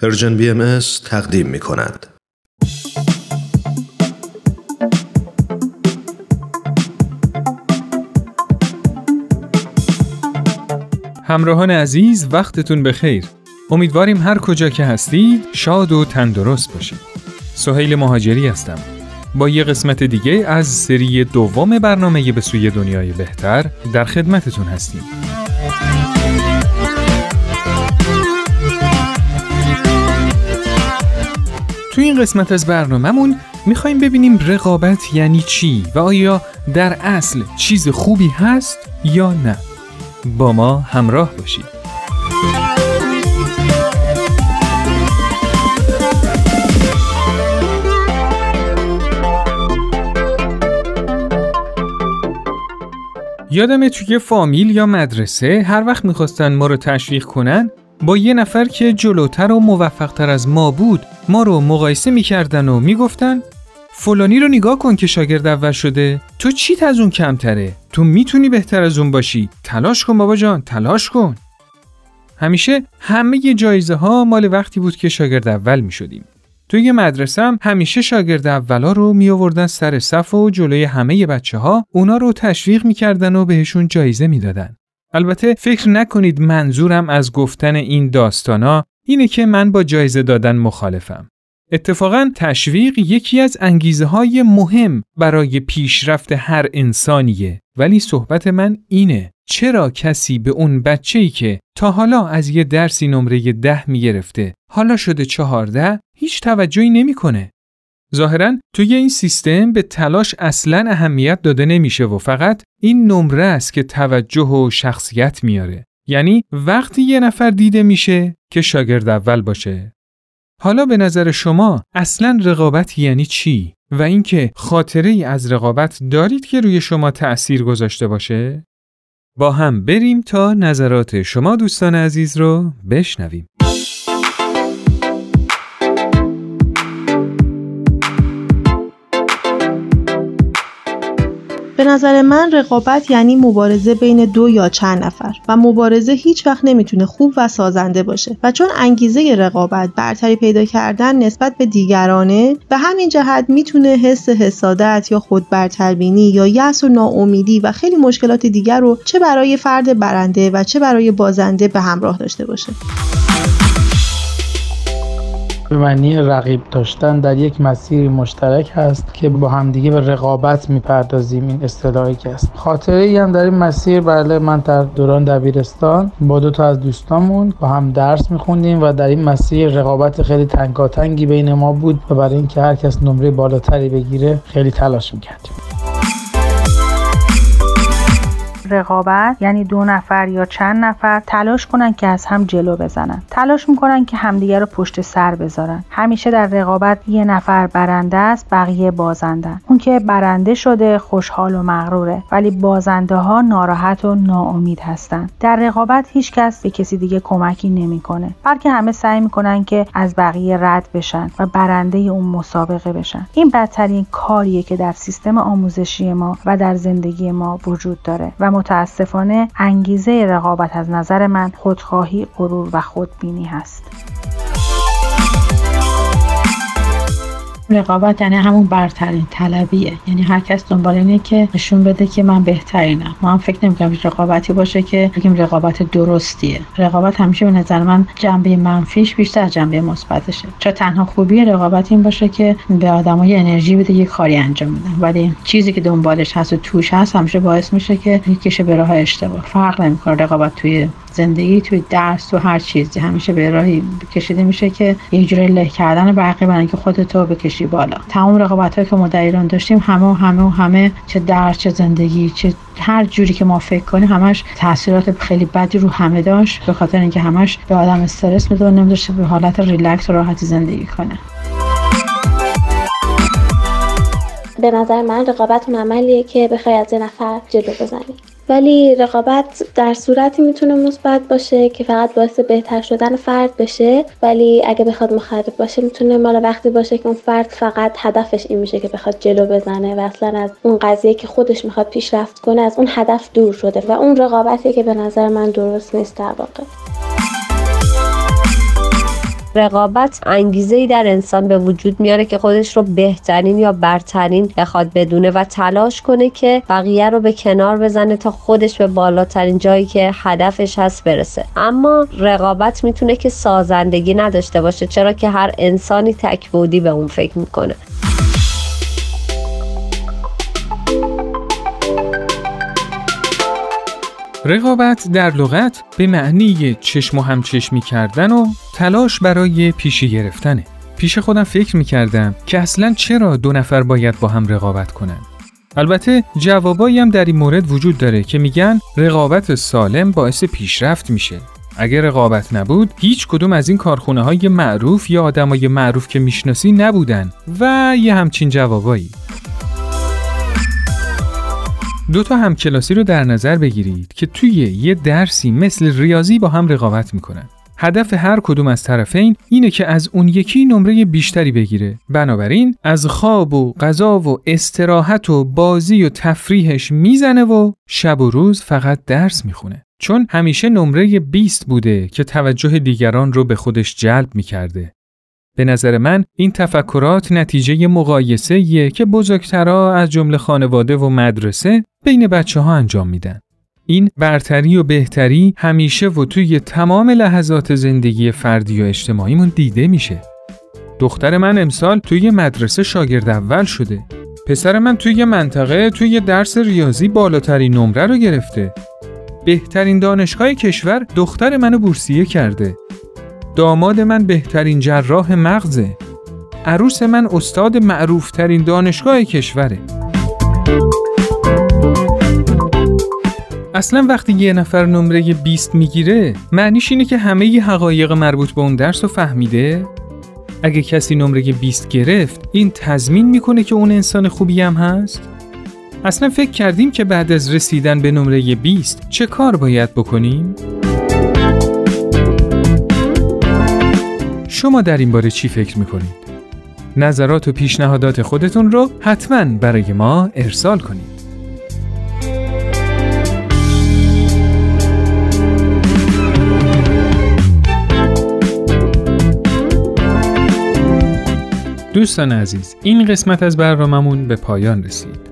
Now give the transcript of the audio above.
پرژن بی تقدیم می کند. همراهان عزیز وقتتون بخیر. امیدواریم هر کجا که هستید شاد و تندرست باشید. سهیل مهاجری هستم. با یه قسمت دیگه از سری دوم برنامه به سوی دنیای بهتر در خدمتتون هستیم. تو این قسمت از برنامهمون می‌خوایم ببینیم رقابت یعنی چی و آیا در اصل چیز خوبی هست یا نه. با ما همراه باشید. یادمه توی فامیل یا مدرسه هر وقت می‌خواستن ما رو تشویق کنن با یه نفر که جلوتر و موفقتر از ما بود ما رو مقایسه می‌کردن و می‌گفتن فلانی رو نگاه کن که شاگرد اول شده تو چیت از اون کمتره تو می‌تونی بهتر از اون باشی تلاش کن بابا جان تلاش کن همیشه همه جایزه ها مال وقتی بود که شاگرد اول می شدیم. توی مدرسه هم همیشه شاگرد اولا رو می آوردن سر صف و جلوی همه بچه ها اونا رو تشویق می‌کردن و بهشون جایزه می‌دادن. البته فکر نکنید منظورم از گفتن این داستانا اینه که من با جایزه دادن مخالفم. اتفاقا تشویق یکی از انگیزه های مهم برای پیشرفت هر انسانیه ولی صحبت من اینه چرا کسی به اون بچه ای که تا حالا از یه درسی نمره ده می گرفته حالا شده چهارده هیچ توجهی نمی‌کنه. ظاهرا توی این سیستم به تلاش اصلا اهمیت داده نمیشه و فقط این نمره است که توجه و شخصیت میاره. یعنی وقتی یه نفر دیده میشه که شاگرد اول باشه. حالا به نظر شما اصلا رقابت یعنی چی؟ و اینکه خاطره ای از رقابت دارید که روی شما تأثیر گذاشته باشه؟ با هم بریم تا نظرات شما دوستان عزیز رو بشنویم. به نظر من رقابت یعنی مبارزه بین دو یا چند نفر و مبارزه هیچ وقت نمی‌تونه خوب و سازنده باشه و چون انگیزه رقابت برتری پیدا کردن نسبت به دیگرانه به همین جهت می‌تونه حس حسادت یا خود برتربینی یا یأس و ناامیدی و خیلی مشکلات دیگر رو چه برای فرد برنده و چه برای بازنده به همراه داشته باشه. به معنی رقیب داشتن در یک مسیر مشترک هست که با همدیگه به رقابت می‌پردازیم. این اصطلاحی که است. خاطره ای هم در این مسیر بله من در دوران دبیرستان با دو تا از دوستامون با هم درس میخوندیم و در این مسیر رقابت خیلی تنگاتنگی بین ما بود و برای اینکه هر کس نمره بالاتری بگیره خیلی تلاش می‌کردیم. رقابت یعنی دو نفر یا چند نفر تلاش کنن که از هم جلو بزنن. تلاش می‌کنن که همدیگه رو پشت سر بذارن. همیشه در رقابت یه نفر برنده است بقیه بازندن. اون که برنده شده خوشحال و مغروره ولی بازنده ها ناراحت و ناامید هستن. در رقابت هیچ کس به کسی دیگه کمکی نمی‌کنه. بلکه همه سعی می‌کنن که از بقیه رد بشن و برنده اون مسابقه بشن. این بدترین کاریه که در سیستم آموزشی ما و در زندگی ما وجود داره و متاسفانه انگیزه رقابت از نظر من خودخواهی، غرور و خودبینی هست. رقابت یعنی همون برترین طلبیه. یعنی هر کس دنبال اینه که نشون بده که من بهترینم. ما هم فکر نمی‌کنم رقابتی باشه که بگیم رقابت درستیه. رقابت همیشه به نظر من جنبه منفیش بیشتر از جنبه مثبتشه. چرا تنها خوبی رقابت این باشه که به آدمای انرژی بده یه کاری انجام بدن ولی چیزی که دنبالش هست و توش هست همیشه باعث میشه که یکیشه به راه اشتباه. فرق نمی‌کنه رقابت توی زندگی توی درس تو هر چیزی. همیشه به راهی کشیده میشه که یه جوری له کردن برقی برای اینکه خودتو بکشی. بالا. تمام رقابت که ما در ایران داشتیم همه و همه و همه چه درس چه زندگی چه هر جوری که ما فکر کنیم همش تاثیرات خیلی بدی رو همه داشت. به خاطر اینکه همش به آدم استرس میده و نمیداشته به حالت ریلکس و راحتی زندگی کنه. به نظر من رقابت اون عملیه که بخوای از یه نفر جلو بزنی. ولی رقابت در صورتی می‌تونه مثبت باشه که فقط باعث بهتر شدن فرد بشه. ولی اگه بخواد مخرب باشه می‌تونه مال وقتی باشه که اون فرد فقط هدفش این میشه که بخواد جلو بزنه و اصلا از اون قضیه که خودش می‌خواد پیشرفت کنه از اون هدف دور شده. و اون رقابتی که به نظر من درست نیست در واقع. رقابت انگیزه ای در انسان به وجود میاره که خودش رو بهترین یا برترین بخواد بدونه و تلاش کنه که بقیه رو به کنار بزنه تا خودش به بالاترین جایی که هدفش هست برسه. اما رقابت می‌تونه که سازندگی نداشته باشه چرا که هر انسانی تکبودی به اون فکر می‌کنه. رقابت در لغت به معنی چشم و همچشمی کردن و تلاش برای پیشی گرفتنه. پیش خودم فکر می کردم که اصلا چرا دو نفر باید با هم رقابت کنن. البته جوابایی هم در این مورد وجود داره که میگن رقابت سالم باعث پیشرفت میشه. اگر رقابت نبود هیچ کدوم از این کارخونه های معروف یا آدمای معروف که می‌شناسی نبودن و یه همچین جوابایی. دو تا همکلاسی رو در نظر بگیرید که توی یه درسی مثل ریاضی با هم رقابت می‌کنن. هدف هر کدوم از طرفین اینه که از اون یکی نمره بیشتری بگیره. بنابراین از خواب و غذا و استراحت و بازی و تفریحش می‌زنه و شب و روز فقط درس می‌خونه. چون همیشه نمره 20 بوده که توجه دیگران رو به خودش جلب می‌کرده. به نظر من این تفکرات نتیجه مقایسه که بزرگترها از جمله خانواده و مدرسه بین بچه ها انجام میدن. این برتری و بهتری همیشه و توی تمام لحظات زندگی فردی و اجتماعیمون دیده میشه. دختر من امسال توی مدرسه شاگرد اول شده. پسر من توی منطقه توی درس ریاضی بالاترین نمره رو گرفته. بهترین دانشگاه کشور دختر منو بورسیه کرده. داماد من بهترین جراح مغزه. عروس من استاد معروفترین دانشگاه کشوره. اصلا وقتی یه نفر نمره 20 می‌گیره معنیش اینه که همه ی حقایق مربوط به اون درس رو فهمیده؟ اگه کسی نمره 20 گرفت این تضمین می‌کنه که اون انسان خوبی هم هست؟ اصلا فکر کردیم که بعد از رسیدن به نمره 20 چه کار باید بکنیم؟ شما در این باره چی فکر می‌کنید؟ نظرات و پیشنهادات خودتون رو حتما برای ما ارسال کنید. دوستان عزیز این قسمت از برنامه‌مون به پایان رسید